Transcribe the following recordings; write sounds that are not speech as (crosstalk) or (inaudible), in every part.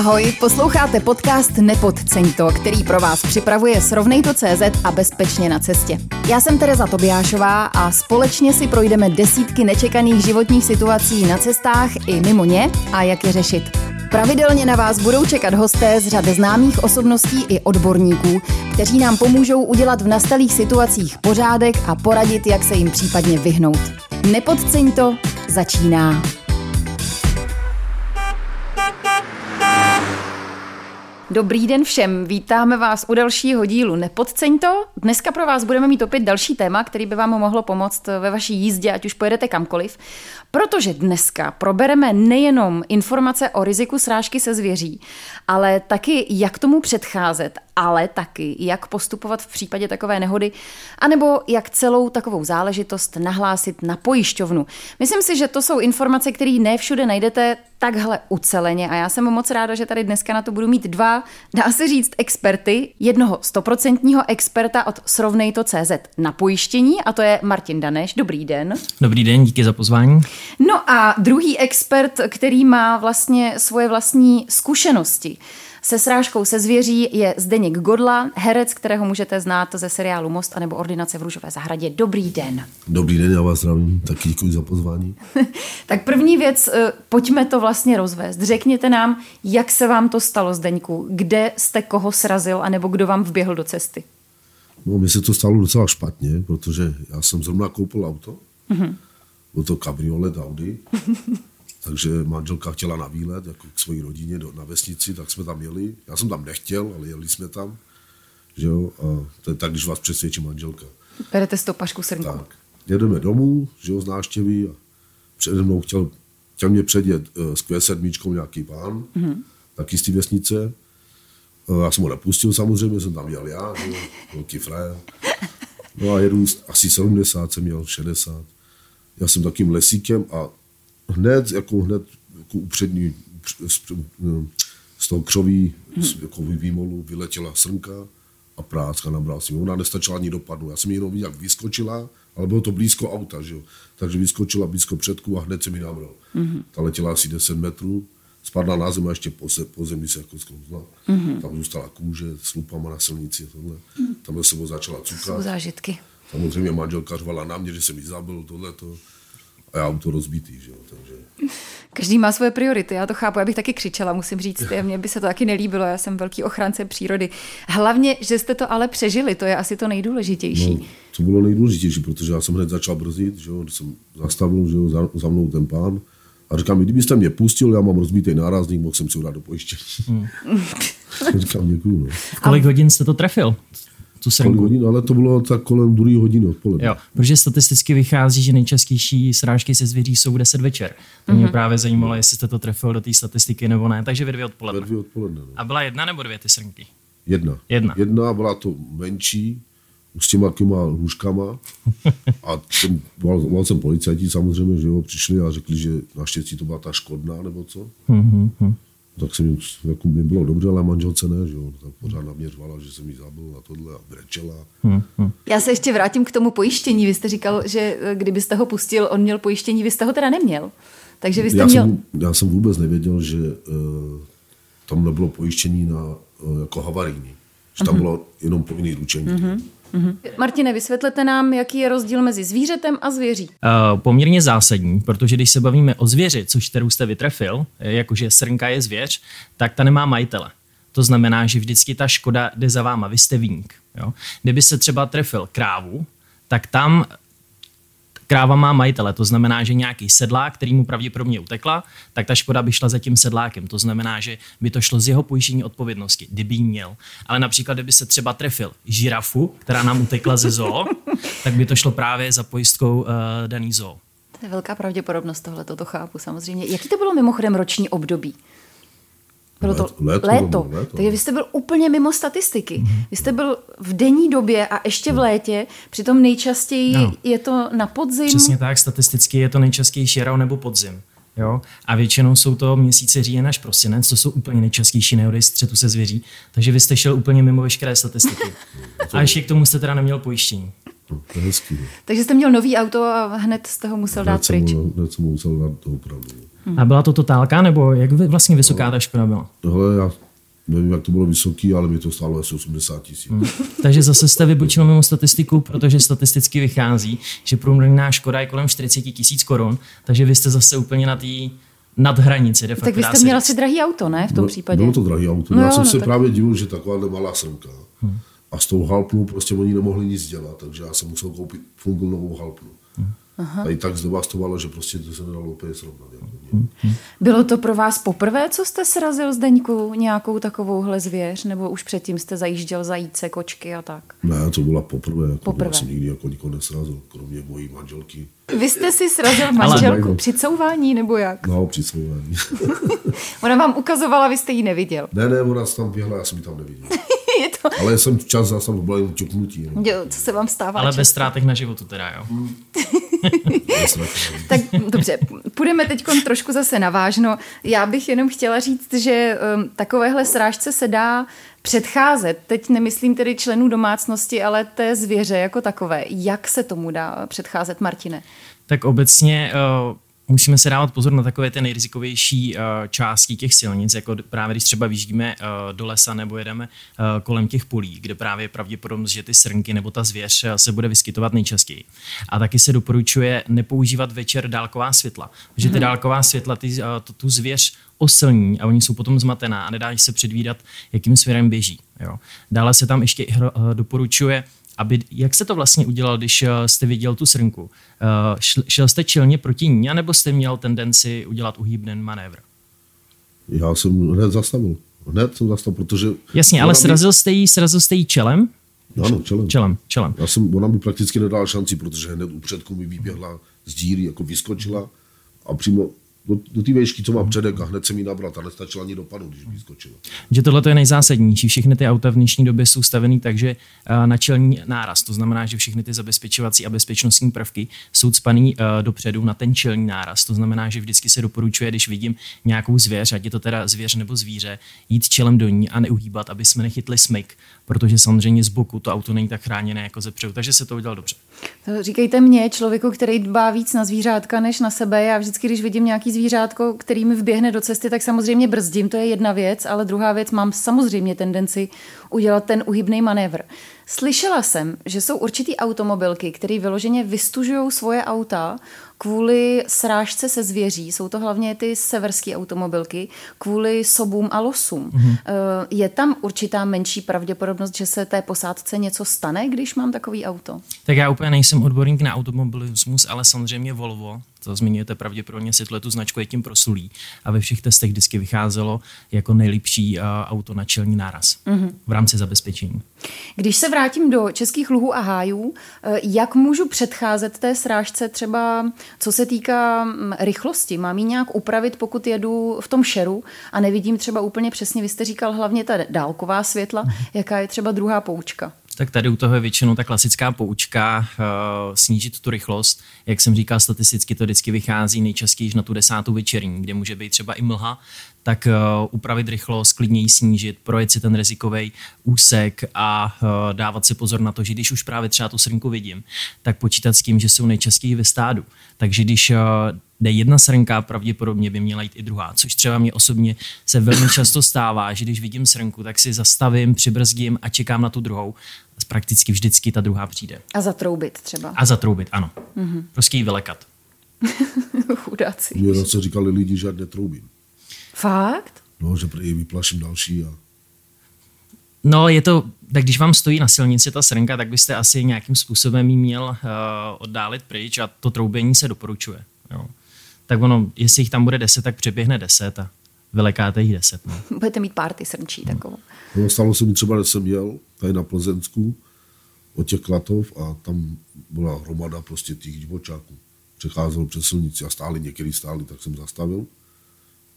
Ahoj, posloucháte podcast Nepodceň to, který pro vás připravuje Srovnejto.cz a Bezpečně na cestě. Já jsem Tereza Tobiášová a společně si projdeme desítky nečekaných životních situací na cestách i mimo ně a jak je řešit. Pravidelně na vás budou čekat hosté z řady známých osobností i odborníků, kteří nám pomůžou udělat v nastalých situacích pořádek a poradit, jak se jim případně vyhnout. Nepodceň to, začíná. Dobrý den všem, vítáme vás u dalšího dílu Nepodceň to. Dneska pro vás budeme mít opět další téma, který by vám mohlo pomoct ve vaší jízdě, ať už pojedete kamkoliv. Protože dneska probereme nejenom informace o riziku srážky se zvěří, ale taky jak tomu předcházet, ale taky jak postupovat v případě takové nehody, anebo jak celou takovou záležitost nahlásit na pojišťovnu. Myslím si, že to jsou informace, které ne všude najdete takhle uceleně a já jsem moc ráda, že tady dneska na to budu mít dva, dá se říct, experty. Jednoho stoprocentního experta od Srovnejto.cz na pojištění a to je Martin Daneš. Dobrý den. Dobrý den, díky za pozvání. No a druhý expert, který má vlastně svoje vlastní zkušenosti se srážkou se zvěří je Zdeněk Godla, herec, kterého můžete znát ze seriálu Most anebo Ordinace v Růžové zahradě. Dobrý den. Dobrý den, já vás zdravím, taky děkuji za pozvání. (laughs) tak první věc, eh, pojďme to vlastně rozvést. Řekněte nám, jak se vám to stalo, Zdeňku, kde jste koho srazil, anebo kdo vám vběhl do cesty? No, mně se to stalo docela špatně, protože já jsem zrovna koupil auto, mm-hmm. byl to kabriolet Audi, (laughs) takže manželka chtěla na výlet jako k své rodině do, na vesnici, tak jsme tam jeli. Já jsem tam nechtěl, ale jeli jsme tam. Že jo? A to je tak, když vás přesvědčí manželka. Berete stopašku srnku. Tak. Jedeme domů, že jo, z náštěvy a přede mnou chtěl, chtěl mě předjet uh, s Q7 nějaký pán, mm-hmm. taky z té vesnice. Uh, já jsem ho nepustil samozřejmě, jsem tam jel já, že jo, velký frér. No a jedu asi 70, jsem měl 60. Já jsem takým lesíkem a hned, jako hned jako upřední, z, z toho křoví, z, jako výmolu vyletěla srnka a práska nabral si. Ona nestačila ani dopadnout. Já jsem jenom viděl, jak vyskočila, ale bylo to blízko auta, že jo? takže vyskočila blízko předku a hned se mi nabral. Mm-hmm. Ta letěla asi 10 metrů, spadla na zem a ještě po, se, po zemi se jako sklouzla. Mm-hmm. Tam zůstala kůže s lupama na silnici a tohle. Mm-hmm. Tam se začala cukat. Jsou zážitky. Samozřejmě manželka řvala na mě, že se mi zabil tohleto a já auto rozbitý, že jo, takže... (laughs) Každý má svoje priority, já to chápu, já bych taky křičela, musím říct, mně by se to taky nelíbilo, já jsem velký ochránce přírody. Hlavně, že jste to ale přežili, to je asi to nejdůležitější. No, to bylo nejdůležitější, protože já jsem hned začal brzdit, že jo, jsem zastavil, že jo, za, za mnou ten pán a říkám mi, kdybyste mě pustil, já mám rozbitý nárazník, mohl jsem si udělat do pojištění. Hmm. (laughs) říkám, děkuju. No. kolik hodin jste to trefil? Tu srnku. Kolik hodin, ale to bylo tak kolem druhé hodiny odpoledne. Jo, protože statisticky vychází, že nejčastější srážky se zvěří jsou 10 večer. To mě mm-hmm. právě zajímalo, jestli jste to trefil do té statistiky nebo ne, takže ve dvě odpoledne. Ve dvě odpoledne, no. A byla jedna nebo dvě ty srnky? Jedna. Jedna. Jedna byla to menší, s těma těma lůžkama (laughs) a ten, volal, volal jsem policajti samozřejmě, že jo, přišli a řekli, že naštěstí to byla ta škodná nebo co. Mm-hmm tak se mi, jako mi bylo dobře, ale manželce ne, že jo. Tak pořád na mě řvala, že jsem jí zabil a tohle a brečela. Hmm, hmm. Já se ještě vrátím k tomu pojištění. Vy jste říkal, že eh, kdybyste ho pustil, on měl pojištění, vy jste ho teda neměl. Takže vy jste já, měl... jsem, já jsem vůbec nevěděl, že uh, tam nebylo pojištění na, uh, jako havarijní. Že tam uh-huh. bylo jenom povinný ručení. Uh-huh. Mm-hmm. Martine, vysvětlete nám, jaký je rozdíl mezi zvířetem a zvěří. Uh, poměrně zásadní, protože když se bavíme o zvěři, což kterou jste vytrefil, jakože srnka je zvěř, tak ta nemá majitele. To znamená, že vždycky ta škoda jde za váma, vy jste výnik. Kdyby se třeba trefil krávu, tak tam Kráva má majitele, to znamená, že nějaký sedlák, který mu pravděpodobně utekla, tak ta škoda by šla za tím sedlákem. To znamená, že by to šlo z jeho pojištění odpovědnosti, kdyby jí měl. Ale například, kdyby se třeba trefil žirafu, která nám utekla ze zoo, (laughs) tak by to šlo právě za pojistkou uh, daný zoo. To je velká pravděpodobnost, tohle to chápu samozřejmě. Jaký to bylo mimochodem roční období? Bylo to léto. léto. léto. Takže vy jste byl úplně mimo statistiky. Vy jste byl v denní době a ještě v létě, přitom nejčastěji no. je to na podzim. Přesně tak, statisticky je to nejčastěji jaro nebo podzim. Jo? A většinou jsou to měsíce říjen až prosinec, to jsou úplně nejčastější nehody střetu se zvěří. Takže vy jste šel úplně mimo veškeré statistiky. (laughs) a ještě k tomu jste teda neměl pojištění. No, to je hezký. No. Takže jste měl nový auto a hned jste ho musel dát Hned jsem, pryč. ho- hned jsem ho musel dát do opravdu. A byla to totálka, nebo jak vlastně vysoká ta škoda byla? Tohle já nevím, jak to bylo vysoký, ale mi to stálo asi 80 tisíc. Takže zase jste vybočil mimo statistiku, protože statisticky vychází, že průměrná škoda je kolem 40 tisíc korun, takže vy jste zase úplně na té nadhranici. De facto, Tak vy jste měl asi drahý auto, ne? V tom Bylo- případě. Bylo to drahý auto. No já jo, jsem no se tak- právě divil, že taková malá srnka. A s tou halpnou prostě oni nemohli nic dělat, takže já jsem musel koupit fungu novou halpnu. A i tak zdevastovalo, že prostě to se nedalo úplně srovnat. Jako. Bylo to pro vás poprvé, co jste srazil Zdeňku nějakou takovouhle zvěř? Nebo už předtím jste zajížděl zajíce, kočky a tak? Ne, to byla poprvé. Jako Poprvé. Já jsem nikdy jako nikoho nesrazil, kromě mojí manželky. Vy jste si srazil manželku při couvání, nebo jak? No, při souvání. (laughs) Ona vám ukazovala, vy jste ji neviděl. ne, ne, ona se tam běhla, já jsem ji tam neviděl. (laughs) To, (laughs) Ale jsem včas, já jsem to bylo ťuknutí. No. jo, co se vám stává? Ale bez ztrátek na životu teda, jo. Rakoviny. Tak dobře, půjdeme teď trošku zase na vážno. Já bych jenom chtěla říct, že um, takovéhle srážce se dá předcházet. Teď nemyslím tedy členů domácnosti, ale té zvěře jako takové. Jak se tomu dá předcházet, Martine? Tak obecně uh, musíme se dávat pozor na takové ty nejrizikovější uh, části těch silnic, jako právě když třeba vyjíždíme uh, do lesa nebo jedeme uh, kolem těch polí, kde právě je pravděpodobnost, že ty srnky nebo ta zvěř se bude vyskytovat nejčastěji. A taky se doporučuje nepoužívat večer dálková světla, protože ty dálková světla ty, tu, zvěř oslní a oni jsou potom zmatená a nedá se předvídat, jakým směrem běží. Jo. Dále se tam ještě doporučuje aby, jak jste to vlastně udělal, když uh, jste viděl tu srnku? Šl, šel jste čelně proti ní, nebo jste měl tendenci udělat uhýbný manévr? Já jsem hned zastavil. Hned jsem zastavil, protože... Jasně, ale ona mi- srazil jste jí, srazil jste jí čelem? Ano, čelem. Čelem, čelem. Já jsem, ona mi prakticky nedala šanci, protože hned u předku mi vyběhla z díry, jako vyskočila a přímo do, do té vejšky, co má předek a hned se mi nabrat a nestačila ani dopadnout, když vyskočila. Že tohle je nejzásadnější. Všechny ty auta v dnešní době jsou stavený tak, že uh, na čelní náraz, to znamená, že všechny ty zabezpečovací a bezpečnostní prvky jsou spaný uh, dopředu na ten čelní náraz. To znamená, že vždycky se doporučuje, když vidím nějakou zvěř, ať je to teda zvěř nebo zvíře, jít čelem do ní a neuhýbat, aby jsme nechytli smyk, protože samozřejmě z boku to auto není tak chráněné jako ze předu, takže se to udělal dobře. Říkejte mě, člověku, který dbá víc na zvířátka než na sebe. Já vždycky, když vidím nějaký zvířátko, který mi vběhne do cesty, tak samozřejmě brzdím, to je jedna věc, ale druhá věc, mám samozřejmě tendenci udělat ten uhybný manévr. Slyšela jsem, že jsou určitý automobilky, které vyloženě vystužují svoje auta kvůli srážce se zvěří. Jsou to hlavně ty severské automobilky, kvůli sobům a losům. Mm-hmm. Je tam určitá menší pravděpodobnost, že se té posádce něco stane, když mám takový auto? Tak já úplně nejsem odborník na automobilismus, ale samozřejmě Volvo, to zmiňujete pravděpodobně si tu značku je tím prosulí a ve všech testech vždycky vycházelo jako nejlepší uh, auto na čelní náraz mm-hmm. v rámci zabezpečení. Když se vrátím do českých luhů a hájů, eh, jak můžu předcházet té srážce třeba, co se týká mm, rychlosti? Mám ji nějak upravit, pokud jedu v tom šeru a nevidím třeba úplně přesně, vy jste říkal hlavně ta dálková světla, jaká je třeba druhá poučka? Tak tady u toho je většinou ta klasická poučka uh, snížit tu rychlost. Jak jsem říkal, statisticky to vždycky vychází nejčastěji na tu desátou večerní, kde může být třeba i mlha, tak uh, upravit rychlost, klidně ji snížit, projet si ten rizikový úsek a uh, dávat si pozor na to, že když už právě třeba tu srnku vidím, tak počítat s tím, že jsou nejčastěji ve stádu. Takže když uh, jde jedna srnka, pravděpodobně by měla jít i druhá, což třeba mě osobně se velmi (coughs) často stává, že když vidím srnku, tak si zastavím, přibrzdím a čekám na tu druhou. Prakticky vždycky ta druhá přijde. A zatroubit třeba. A zatroubit, ano. Mm-hmm. Prostě ji vylekat. (laughs) Chudáci. Mě zase říkali lidi, že já netroubím. Fakt? No, že prý vyplaším další a No, je to, tak když vám stojí na silnici ta srnka, tak byste asi nějakým způsobem ji měl uh, oddálit pryč a to troubení se doporučuje. Jo. Tak ono, jestli jich tam bude 10, tak přeběhne 10 a vylekáte jich 10. No. (laughs) Budete mít párty srnčí takovou. No, stalo se mi třeba, že jsem jel tady na Plzensku od těch Klatov a tam byla hromada prostě těch divočáků. Přecházel přes silnici a stáli, některý stáli, tak jsem zastavil.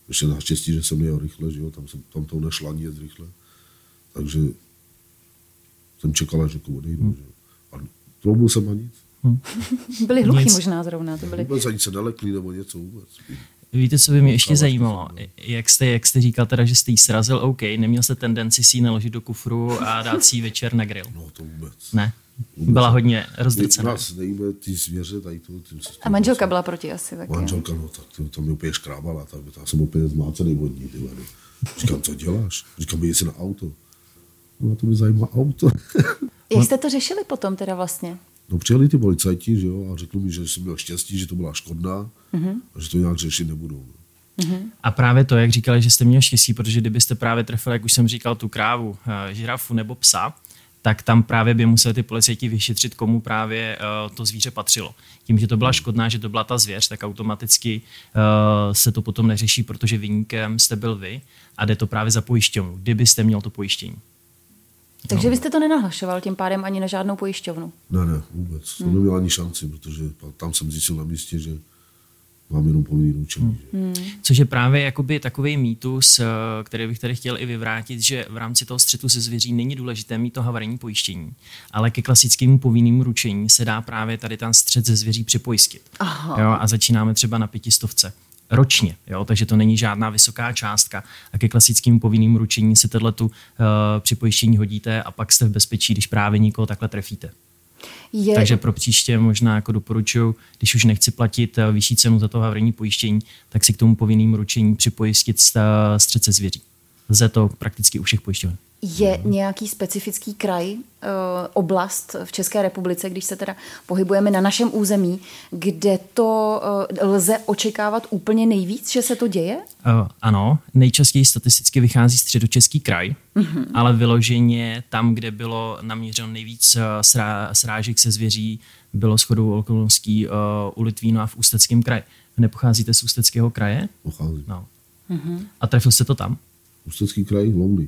Ještě naštěstí, že jsem jel rychle, že jo, tam, jsem, tam to nešlo ani jet rychle. Takže jsem čekal, až jako odejdu. Hmm. Že? jo. A troubil jsem a nic. (laughs) Byli hluchý Nic. možná zrovna, to byli. Vůbec ani se nelekli nebo něco vůbec. Víte, co by mě ještě zajímalo? jsem Jak jste, jak jste říkal teda, že jste jí srazil OK, neměl jste tendenci si ji naložit do kufru a dát si ji večer na grill? No to vůbec. Ne? Byla hodně rozdrcená. nás nejíme ty zvěře, tady to. Tím, se- A manželka byla proti asi taky. Manželka, no tak to, to mě úplně škrábala, tak já jsem opět zmácený od ní, ty vado. Říkám, co děláš? Říkám, jdi si na auto. No to mě zajímá auto. Jak jste to řešili potom teda vlastně? No přijeli ty policajti, že jo, a řekli mi, že jsem měl štěstí, že to byla škodná Mhm. a že to nějak řešit nebudou. A právě to, jak říkali, že jste měl štěstí, protože kdybyste právě trefili, jak už jsem říkal, tu krávu, eh, žirafu nebo psa, tak tam právě by museli ty policajti vyšetřit, komu právě eh, to zvíře patřilo. Tím, že to byla škodná, že to byla ta zvěř, tak automaticky eh, se to potom neřeší, protože vyníkem jste byl vy a jde to právě za pojišťovnu, kdybyste měl to pojištění. Takže vy jste to nenahlašoval tím pádem ani na žádnou pojišťovnu. Ne, ne, vůbec. To neměl ani šanci, protože tam jsem zjistil na místě, že mám jenom povinný ručení. Hmm. že- Což je právě jakoby takový mýtus, eh, který bych tady chtěl i vyvrátit, že v rámci toho střetu se zvěří není důležité mít to havarijní pojištění, ale ke klasickému povinnému ručení se dá právě tady ten střet ze zvěří připojistit. Aha. Jo, a začínáme třeba na pětistovce ročně, jo, takže to není žádná vysoká částka a ke klasickému povinnému ručení si tohle tu uh, připojištění hodíte a pak jste v bezpečí, když právě nikoho takhle trefíte. Je, Takže pro příště možná jako doporučuji, když už nechci platit eh, vyšší cenu za to havarijní pojištění, tak si k tomu povinným ručení připojistit st- střece zvěří. Lze to prakticky u všech pojišťoven. Je nějaký specifický kraj, eh, oblast v České republice, když se teda pohybujeme na našem území, kde to eh, lze očekávat úplně nejvíc, že se to děje? Uh, ano, nejčastěji statisticky vychází středočeský kraj, mm-hmm. ale vyloženě tam, kde bylo naměřeno nejvíc srá, srážek se zvěří, bylo shodou okolností uh, u Litvínu a v Ústeckém kraji. Nepocházíte z Ústeckého kraje? Pochází. No. Mm-hmm. A trefil jste to tam? Ústecký kraj, Louny.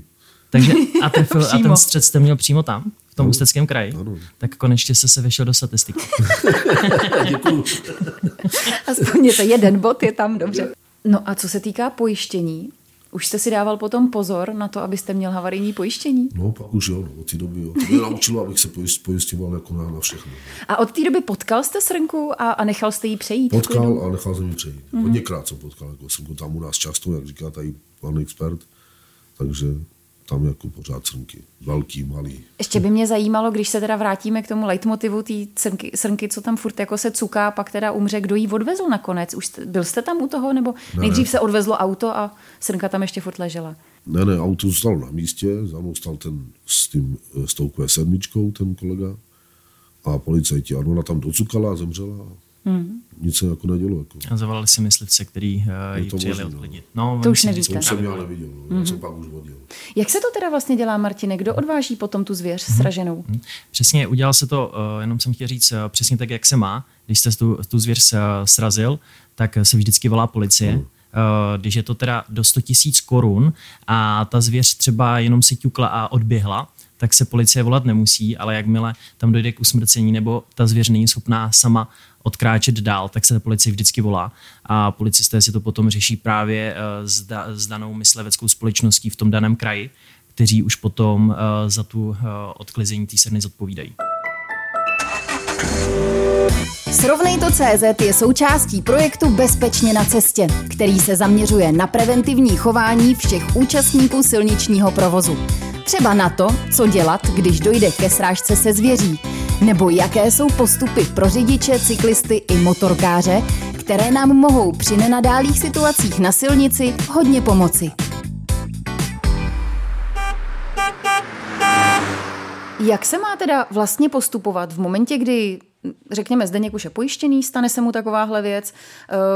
Takže a, (laughs) trefil, a ten střed jste měl přímo tam, v tom Ústeckém kraji? Ano. Tak konečně jste se vešel do statistiky. (laughs) (laughs) Aspoň je to jeden bod, je tam dobře. No a co se týká pojištění, už jste si dával potom pozor na to, abyste měl havarijní pojištění? No, pak už jo, no, od té doby jo. To mě naučilo, abych se pojist, pojistěval jako na, na všechno. A od té doby potkal jste srnku a, a nechal jste jí přejít? Potkal a nechal jsem ji přejít. Mm. Hodněkrát jsem potkal, jako jsem tam u nás často, jak říká tady pan expert, takže tam jako pořád srnky. Velký, malý. Ještě by mě zajímalo, když se teda vrátíme k tomu leitmotivu té srnky, srnky, co tam furt jako se cuká, pak teda umře, kdo jí odvezl nakonec? Už jste, byl jste tam u toho, nebo Ne. nejdřív se odvezlo auto a srnka tam ještě furt ležela? Ne, ne, auto zůstalo na místě, za mnou stal ten s, tím, s tou Q7, ten kolega, a policajti. A ona tam docukala a zemřela. Mm. Nic se jako nedělo. Jako. A zavolali si myslivce, který uh, ji to přijeli možný, no. odklidit. No, To oni už si nevíte. vždycky To už jsem já neviděl, no. já jsem pak už vodil. Jak se to teda vlastně dělá, Martine? Kdo odváží potom tu zvěř Mhm. sraženou? Hm. Přesně, udělal se to, uh, jenom jsem chtěl říct, uh, přesně tak, jak se má. Když jste tu, tu zvěř uh, srazil, tak se vždycky volá policie. Uh, když je to teda do 100 tisíc korun a ta zvěř třeba jenom si ťukla a odběhla, tak se policie volat nemusí, ale jakmile tam dojde k usmrcení nebo ta zvěř není schopná sama odkráčet dál, tak se ta policie vždycky volá a policisté si to potom řeší právě uh, s, da, s danou mysleveckou společností v tom daném kraji, kteří už potom uh, za tu uh, odklizení té srny zodpovídají. Srovnej to CZ je součástí projektu Bezpečně na cestě, který se zaměřuje na preventivní chování všech účastníků silničního provozu. Třeba na to, co dělat, když dojde ke srážce se zvěří, nebo jaké jsou postupy pro řidiče, cyklisty i motorkáře, které nám mohou při nenadálých situacích na silnici hodně pomoci. Jak se má teda vlastně postupovat v momentě, kdy, řekněme, Zdeněk už je pojištěný, stane se mu takováhle věc,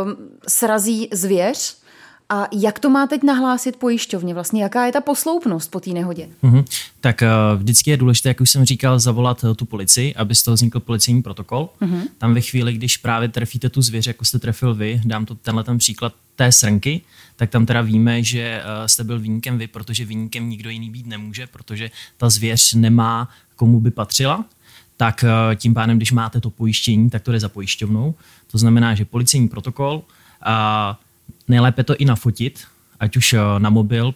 um, srazí zvěř a jak to má teď nahlásit pojišťovně? Vlastně jaká je ta posloupnost po té nehodě? Mhm. Tak uh, vždycky je důležité, jak už jsem říkal, zavolat uh, tu policii, aby z toho vznikl policejní protokol. Mhm. Tam ve chvíli, když právě trefíte tu zvěř, jako jste trefil vy, dám to tenhle ten příklad té srnky, tak tam teda víme, že uh, jste byl výnikem vy, protože výnikem nikdo jiný být nemůže, protože ta zvěř nemá komu by patřila, tak tím pádem, když máte to pojištění, tak to jde za pojišťovnou. To znamená, že policejní protokol, a nejlépe to i nafotit, ať už uh, na mobil,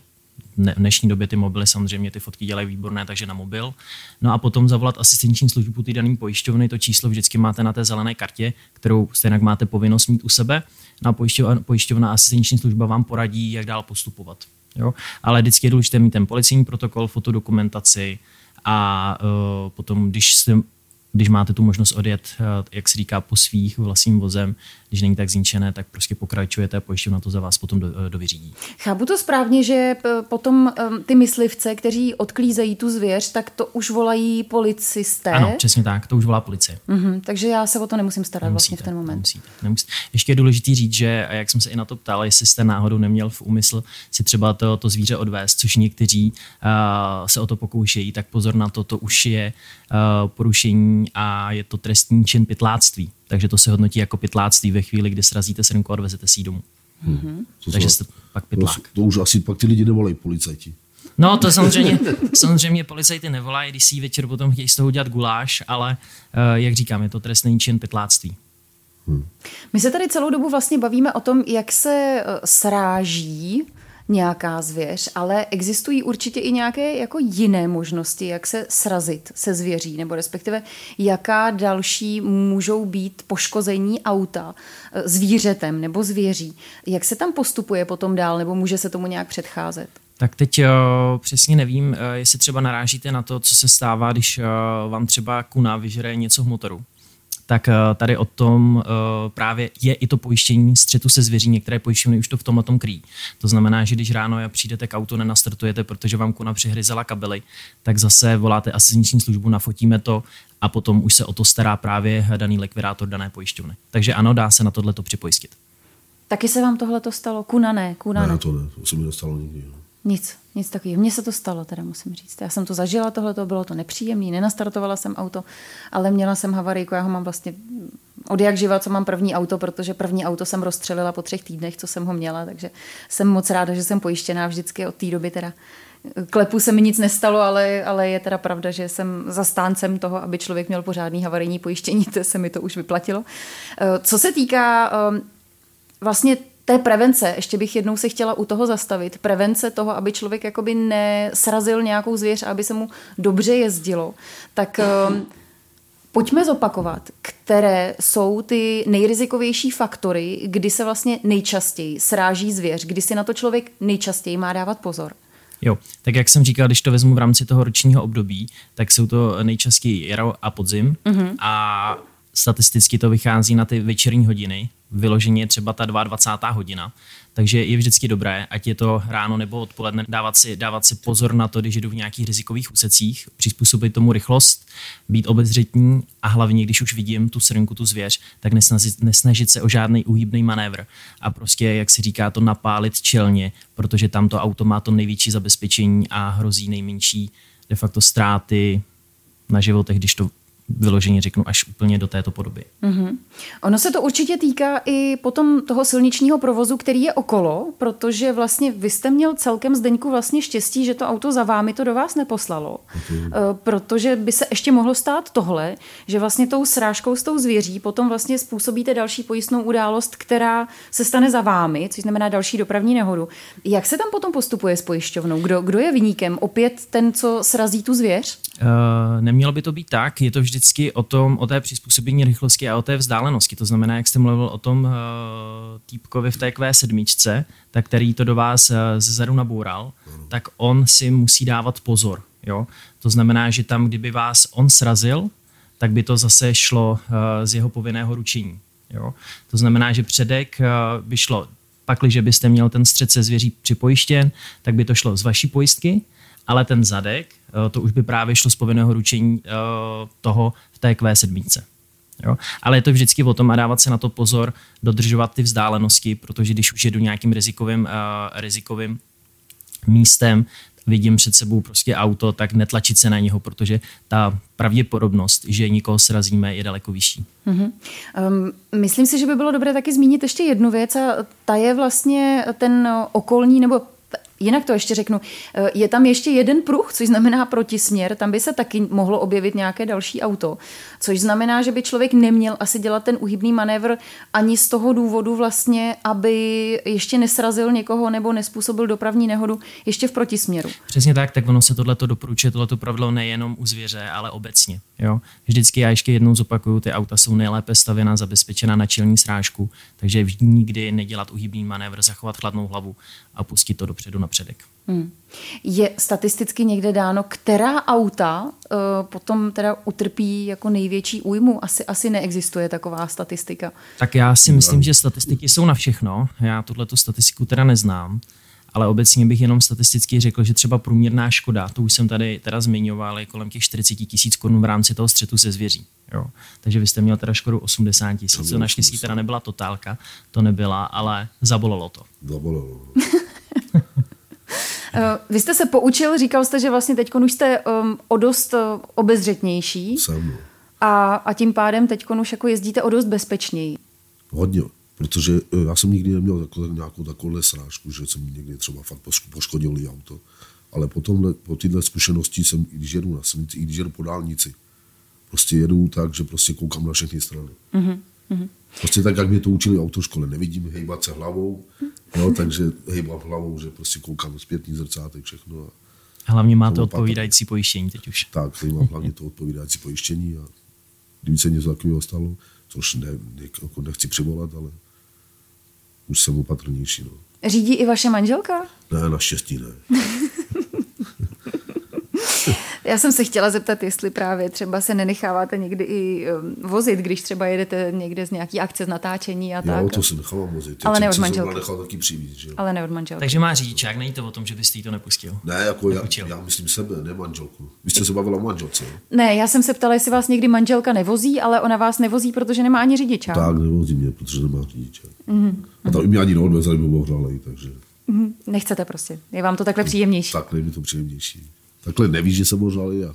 v dnešní době ty mobily samozřejmě ty fotky dělají výborné, takže na mobil. No a potom zavolat asistenční službu ty daný pojišťovny, to číslo vždycky máte na té zelené kartě, kterou stejně máte povinnost mít u sebe. No a pojišťovna, pojišťovna asistenční služba vám poradí, jak dál postupovat. Jo? Ale vždycky je důležité mít ten policijní protokol, fotodokumentaci a uh, potom, když jste když máte tu možnost odjet, eh, jak se říká, po svých vlastním vozem, když není tak zničené, tak prostě pokračujete a pojišťovna to za vás potom do, eh, dovyřídí. Chápu to správně, že potom ty myslivce, kteří odklízejí tu zvěř, tak to už volají policisté. Ano, přesně tak, to už volá policie. Mm-hmm, takže já se o to nemusím starat nemusíte, vlastně v ten moment. Nemusíte, nemusíte. Ještě je důležité říct, že, jak jsem se i na to ptal, jestli jste náhodou neměl v úmysl si třeba to, to zvíře odvést, což někteří uh, se o to pokoušejí, tak pozor na to, to už je uh, porušení a je to trestní čin pytláctví. Takže to se hodnotí jako pytláctví ve chvíli, kdy srazíte srnku a odvezete si ji domů. Hmm. Takže jste pak pytlák. To, to už asi pak ty lidi nevolají policajti. No, to samozřejmě, (laughs) samozřejmě policajty nevolají, když si večer potom chtějí z toho udělat guláš, ale uh, jak říkám, je to trestný čin pytláctví. Hmm. My se tady celou dobu vlastně bavíme o tom, jak se sráží nějaká zvěř, ale existují určitě i nějaké jako jiné možnosti, jak se srazit se zvěří, nebo respektive jaká další můžou být poškození auta eh, zvířetem nebo zvěří. Jak se tam postupuje potom dál, nebo může se tomu nějak předcházet? Tak teď uh, přesně nevím, uh, jestli třeba narážíte na to, co se stává, když uh, vám třeba kuna vyžere něco v motoru tak eh, tady o tom eh, právě je i to pojištění střetu se zvěří. Některé pojišťovny už to v tom tom kryjí. To znamená, že když ráno přijdete k autu, nenastartujete, protože vám kuna přihryzela kabely, tak zase voláte asistentní službu, nafotíme to a potom už se o to stará právě daný likvidátor dané pojišťovny. Takže ano, dá se na tohle to připojistit. Taky se vám tohle to stalo? Kuna ne, kuna ne. Ne, to ne, to se mi nestalo nikdy. No. Nic, nic takového. Mně se to stalo, teda musím říct. Já jsem to zažila, tohle to bylo to nepříjemné, nenastartovala jsem auto, ale měla jsem havarijku, já ho mám vlastně od jak živa, co mám první auto, protože první auto jsem rozstřelila po třech týdnech, co jsem ho měla, takže jsem moc ráda, že jsem pojištěná vždycky od té doby teda. Klepu se mi nic nestalo, ale, ale je teda pravda, že jsem zastáncem toho, aby člověk měl pořádný havarijní pojištění, to se mi to už vyplatilo. Co se týká um, vlastně té prevence, ještě bych jednou se chtěla u toho zastavit, prevence toho, aby člověk jakoby nesrazil nějakou zvěř, aby se mu dobře jezdilo, tak um, pojďme zopakovat, které jsou ty nejrizikovější faktory, kdy se vlastně nejčastěji sráží zvěř, kdy si na to člověk nejčastěji má dávat pozor. Jo, tak jak jsem říkal, když to vezmu v rámci toho ročního období, tak jsou to nejčastěji jaro a podzim mm-hmm. a statisticky to vychází na ty večerní hodiny, vyloženě třeba ta 22. hodina. Takže je vždycky dobré, ať je to ráno nebo odpoledne, dávat si, dávat si pozor na to, když jdu v nějakých rizikových úsecích, přizpůsobit tomu rychlost, být obezřetní a hlavně, když už vidím tu srnku, tu zvěř, tak nesnažit, nesnažit se o žádný úhybný manévr a prostě, jak se říká, to napálit čelně, protože tam to auto má to největší zabezpečení a hrozí nejmenší de facto ztráty na životech, když to vyloženě řeknu až úplně do této podoby. Mm-hmm. Ono se to určitě týká i potom toho silničního provozu, který je okolo, protože vlastně vy jste měl celkem Zdeňku vlastně štěstí, že to auto za vámi to do vás neposlalo, mm-hmm. protože by se ještě mohlo stát tohle, že vlastně tou srážkou s tou zvěří potom vlastně způsobíte další pojistnou událost, která se stane za vámi, což znamená další dopravní nehodu. Jak se tam potom postupuje s pojišťovnou? Kdo, kdo je vyníkem? Opět ten, co srazí tu zvěř? Uh, nemělo by to být tak, je to vždycky o tom, o té přizpůsobení rychlosti a o té vzdálenosti. To znamená, jak jste mluvil o tom uh, týpkovi v té Q7, tak který to do vás uh, zezadu naboural, tak on si musí dávat pozor. Jo? To znamená, že tam, kdyby vás on srazil, tak by to zase šlo uh, z jeho povinného ručení. Jo? To znamená, že předek uh, by šlo, pakliže byste měl ten střed se zvěří připojištěn, tak by to šlo z vaší pojistky, ale ten zadek, eh, to už by právě šlo z povinného ručení eh, toho v té Q7. Jo? Ale je to vždycky o tom a dávat se na to pozor, dodržovat ty vzdálenosti, protože když už jedu nějakým rizikovým, uh, rizikovým místem, vidím před sebou prostě auto, tak netlačit se na něho, protože ta pravděpodobnost, že nikoho srazíme, je daleko vyšší. Mm-hmm. Um, myslím si, že by bylo dobré taky zmínit ještě jednu věc a ta je vlastně ten okolní nebo Jinak to ještě řeknu, eh, je tam ještě jeden pruh, což znamená protisměr, tam by se taky mohlo objevit nějaké další auto, což znamená, že by člověk neměl asi dělat ten uhybný manévr ani z toho důvodu vlastně, aby ještě nesrazil někoho nebo nespůsobil dopravní nehodu ještě v protisměru. Přesně tak, tak ono se tohleto doporučuje, tohleto pravidlo nejenom u zvěře, ale obecně. Jo? Vždycky já ještě jednou zopakuju, ty auta jsou nejlépe stavěna, zabezpečena na čelní srážku, takže vždy nikdy nedělat uhybný manévr, zachovat chladnou hlavu a pustit to dopředu na předek. Hmm. Je statisticky někde dáno, která auta uh, potom teda utrpí jako největší újmu? Asi, asi neexistuje taková statistika. Tak já si myslím, že statistiky jsou na všechno. Já tuhle statistiku teda neznám ale obecně bych jenom statisticky řekl, že třeba průměrná škoda, to už jsem tady teda zmiňoval, je kolem těch 40 tisíc korun v rámci toho střetu se zvěří. Jo. Takže vy jste měl teda škodu 80 tisíc, co naštěstí teda nebyla totálka, to nebyla, ale zabolelo to. Zabolelo. (laughs) (laughs) Eh, vy jste se poučil, říkal jste, že vlastně teď už jste um, o dost uh, obezřetnější. Jsem. A, a tím pádem teď už jako jezdíte o dost bezpečněji. Hodně protože eh, já jsem nikdy neměl takovou, nějakou takovou srážku, že jsem někdy třeba fakt poškodil auto. Ale potom po tyhle zkušenosti jsem, i když jedu na silnici, i když jedu po dálnici, prostě jedu tak, že prostě koukám na všechny strany. Mm-hmm. Prostě tak, jak mě to učili autoškole, nevidím hejbat se hlavou, jo, takže hejbám hlavou, že prostě koukám zpětný zrcátek, všechno. A hlavně máte odpovídající pojištění teď už. Tak, mám hlavně to odpovídající pojištění a kdyby se něco takového stalo, což ne, ne, jako nechci přivolat, ale už jsem opatrnější. No. Řídí i vaše manželka? Ne, naštěstí ne. (laughs) Já jsem se chtěla zeptat, jestli právě třeba se nenecháváte někdy i um, vozit, když třeba jedete někde z nějaký akce z natáčení a tak. Jo, to se nechávám vozit. Ale ne od manželky. nechal taky přivít, že? Ale ne od manželky. Takže má řidičák, není to o tom, že byste jí to nepustil? Ne, jako já, já, myslím sebe, ne manželku. Vy jste se bavila o manželce. Ne, já jsem se ptala, jestli vás někdy manželka nevozí, ale ona vás nevozí, protože nemá ani řidičák. Tak, nevozí mě, protože nemá řidičák. Mm-hmm. A tam mě ani neodvezli, by mohla takže... Mm-hmm. Nechcete prostě, je vám to takhle příjemnější. Takhle je mi to příjemnější. Takhle nevíš, že jsem ožralý a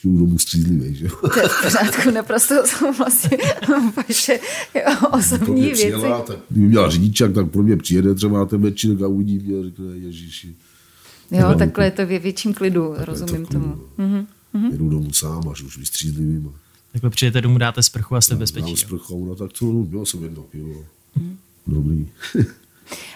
žiju domů střízlivý, že jo. (laughs) To je v pořádku, naprosto jsou vlastně (laughs) vaše osobní věci. Přijela, tak kdyby měla řidičák, tak pro mě přijede třeba na ten večírek a uvidí mě a řekne, ježiši. Jo, takhle je to ve větším klidu, rozumím to tomu. No. Mm-hmm. Jedu domů sám, až už vystřízlivým. Takhle přijete domů, dáte sprchu a jste bezpečí. Dám sprchu, no tak to, měl jsem jedno pivo. Mm. Dobrý. (laughs)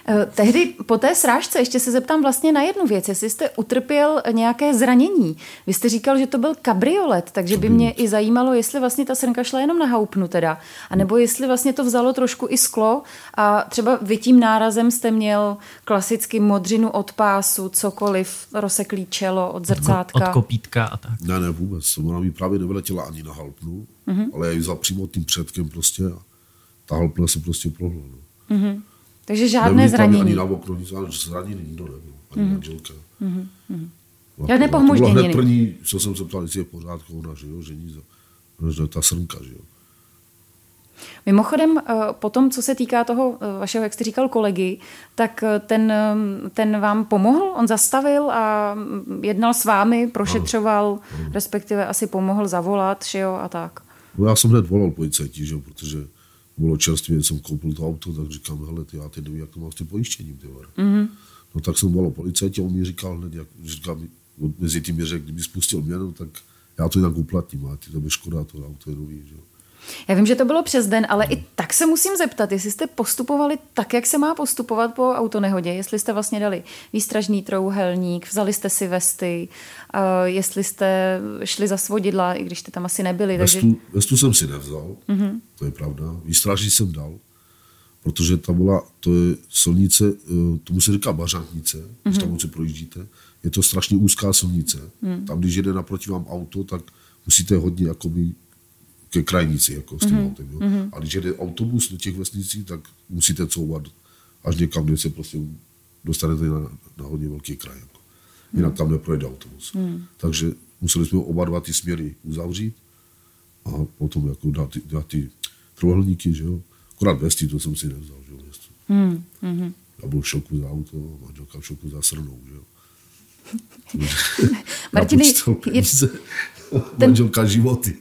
Eh, tehdy po té srážce ještě se zeptám vlastně na jednu věc, jestli jste utrpěl nějaké zranění. Vy jste říkal, že to byl kabriolet, takže by mě i zajímalo, jestli vlastně ta srnka šla jenom na houpnu teda, anebo jestli vlastně to vzalo trošku i sklo a třeba vy tím nárazem jste měl klasicky modřinu od pásu, cokoliv, rozseklý čelo od zrcátka. Od kopítka a tak. Ne, ne, vůbec. Ona mi právě nevyletěla ani na halpnu, mm-hmm. ale já ji vzal přímo tím předkem prostě a ta halpna se prostě prohla. No. Mm-hmm. Takže žádné zranění. Ani na okno, nic, ale zranění nikdo nebyl, ani mm-hmm. manželka. Mm-hmm. Žádné pohmoždění. To bylo hned první, co jsem se ptal, jestli je v pořádku ona, že jo, že nic, že ta srnka, že jo. Mimochodem, eh, po tom, co se týká toho eh, vašeho, jak jste říkal, kolegy, tak eh, ten, ten vám pomohl, on zastavil a mm, jednal s vámi, prošetřoval, ano, ano. respektive asi pomohl zavolat, že jo, a tak. No já jsem hned volal policajti, že jo, protože bylo čerstvě, jsem koupil to auto, tak říkám, hele, ty, já teď nevím, jak to mám s tím pojištěním, ty mm-hmm. No tak jsem volal policajti a on mi říkal hned, jak, říkám, mezi tím mi řekl, kdyby spustil měnu, tak já to jinak uplatním, a ty to by škoda, to auto je nový, že jo. Já vím, že to bylo přes den, ale i tak se musím zeptat, jestli jste postupovali tak, jak se má postupovat po autonehodě, jestli jste vlastně dali výstražný trouhelník, vzali jste si vesty, uh, jestli jste šli za svodidla, i když jste tam asi nebyli. Vestu, takže... vestu jsem si nevzal, mm-hmm. to je pravda. Výstražný jsem dal, protože ta byla, to je silnice, uh, tomu se říká bažantnice, mm-hmm. když tam moci projíždíte. Je to strašně úzká silnice. Mm. Tam, když jede naproti vám auto, tak musíte hodně jakoby ke krajnici jako s tím mm-hmm. autem. Jo. Mm-hmm. A když jede autobus do těch vesnicí, tak musíte couvat až někam, kde se prostě dostanete na, na hodně velký kraj. Jako. Jinak tam neprojede autobus. Mm. Takže museli jsme oba dva ty směry uzavřít a potom jako dát ty, dát ty trojuhelníky, že jo. Akorát vesty, to jsem si nevzal, že jo. Mm. Mm-hmm. Já byl v šoku za auto, manželka v šoku za srnou, že jo. (laughs) Martiny, (laughs) je, (laughs) ten, manželka životy.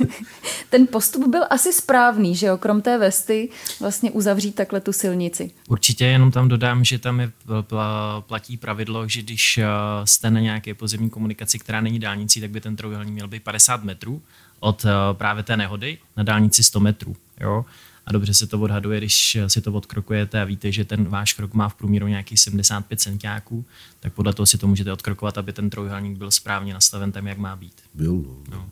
(laughs) ten postup byl asi správný, že jo, krom té vesty vlastně uzavřít takhle tu silnici. Určitě, jenom tam dodám, že tam je, platí pravidlo, že když eh, jste na nějaké pozemní komunikaci, která není dálnicí, tak by ten trojuhelník měl být 50 metrů od eh, právě té nehody, na dálnici 100 metrů. Jo? A dobře se to odhaduje, když si to odkrokujete a víte, že ten váš krok má v průměru nějakých 75 centiáků, tak podle toho si to můžete odkrokovat, aby ten trojuhelník byl správně nastaven tam, jak má být. Byl, no. no.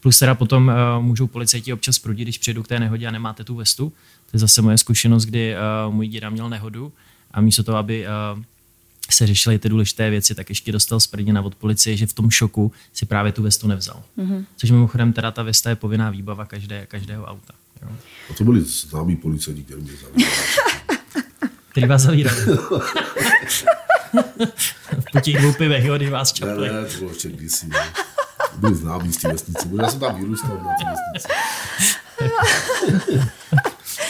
Plus teda potom uh, můžou policajti občas prudit, když přijedu k té nehodě a nemáte tu vestu. To je zase moje zkušenost, kdy uh, můj děda měl nehodu a místo toho, aby uh, se řešily ty důležité věci, tak ještě dostal z prdina od policie, že v tom šoku si právě tu vestu nevzal. Mm-hmm. Což mimochodem teda ta vesta je povinná výbava každé, každého auta. Jo. A to byli známí policajti, kteří mě zavírali. Který vás zavírali. po těch dvou pivech, jo, když vás čapli. Ne, ne, to bylo ještě kdysi. Byli známí z té vesnice. Já jsem tam vyrůstal na té vesnici.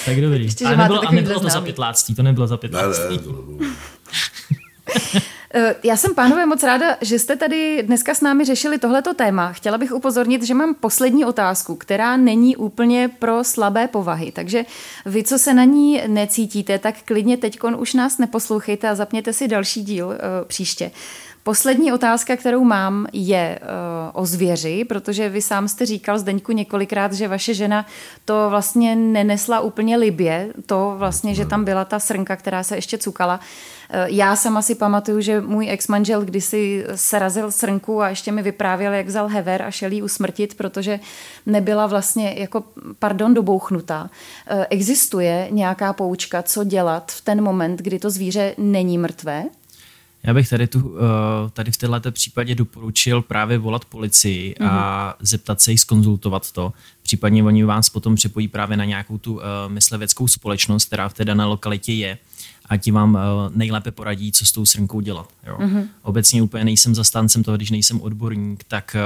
tak dobrý. Ještě, Ale nebylo, a nebylo to za pytláctví, to nebylo za pytláctví. Ne, ne, to nebylo. Eh, já jsem, pánové, moc ráda, že jste tady dneska s námi řešili tohleto téma. Chtěla bych upozornit, že mám poslední otázku, která není úplně pro slabé povahy. Takže vy, co se na ní necítíte, tak klidně teď už nás neposlouchejte a zapněte si další díl uh, příště. Poslední otázka, kterou mám, je uh, o zvěři, protože vy sám jste říkal Zdeňku několikrát, že vaše žena to vlastně nenesla úplně libě, to vlastně, že tam byla ta srnka, která se ještě cukala. Uh, já sama si pamatuju, že můj ex-manžel kdysi srazil srnku a ještě mi vyprávěl, jak vzal hever a šel jí usmrtit, protože nebyla vlastně jako, pardon, dobouchnutá. Uh, existuje nějaká poučka, co dělat v ten moment, kdy to zvíře není mrtvé? Já bych tady, tu, eh, tady v této případě doporučil právě volat policii mm-hmm. a mhm. zeptat se jich skonzultovat to. Případně oni vás potom připojí právě na nějakou tu uh, mysleveckou společnost, která v té dané lokalitě je a ti vám uh, nejlépe poradí, co s tou srnkou dělat. Jo. Mm-hmm. Obecně úplně nejsem zastáncem toho, když nejsem odborník, tak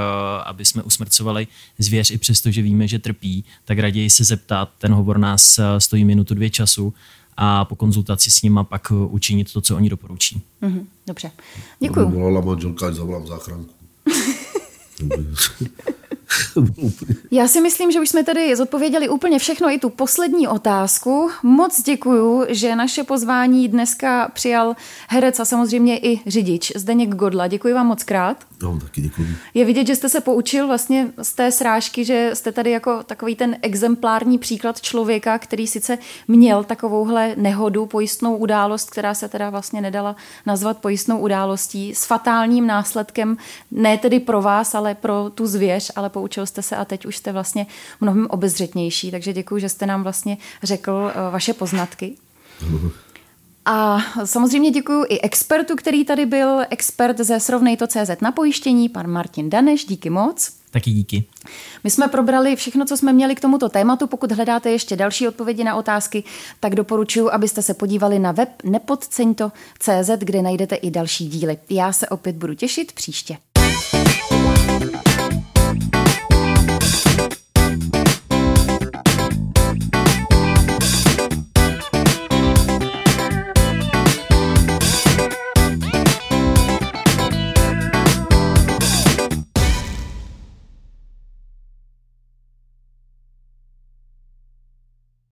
aby jsme usmrcovali zvěř i přesto, že víme, že trpí, tak raději se zeptat. Ten hovor nás stojí minutu, dvě času a po konzultaci s nima pak učinit to, co oni doporučí. Mm-hmm. Dobře, děkuji. Volala manželka, ať zavolám záchranku. (laughs) (laughs) Já si myslím, že už jsme tady zodpověděli úplně všechno, i tu poslední otázku. Moc děkuju, že naše pozvání dneska přijal herec a samozřejmě i řidič Zdeněk Godla. Děkuji vám moc krát. No, taky děkuji. Je vidět, že jste se poučil vlastně z té srážky, že jste tady jako takový ten exemplární příklad člověka, který sice měl takovouhle nehodu, pojistnou událost, která se teda vlastně nedala nazvat pojistnou událostí, s fatálním následkem, ne tedy pro vás, ale pro tu zvěř, ale poučil jste se a teď už jste vlastně mnohem obezřetnější, takže děkuji, že jste nám vlastně řekl eh, vaše poznatky. A samozřejmě děkuji i expertu, který tady byl, expert ze Srovnejto.cz na pojištění, pan Martin Daneš, díky moc. Taky díky. My jsme probrali všechno, co jsme měli k tomuto tématu. Pokud hledáte ještě další odpovědi na otázky, tak doporučuji, abyste se podívali na web nepodceňto.cz, kde najdete i další díly. Já se opět budu těšit příště.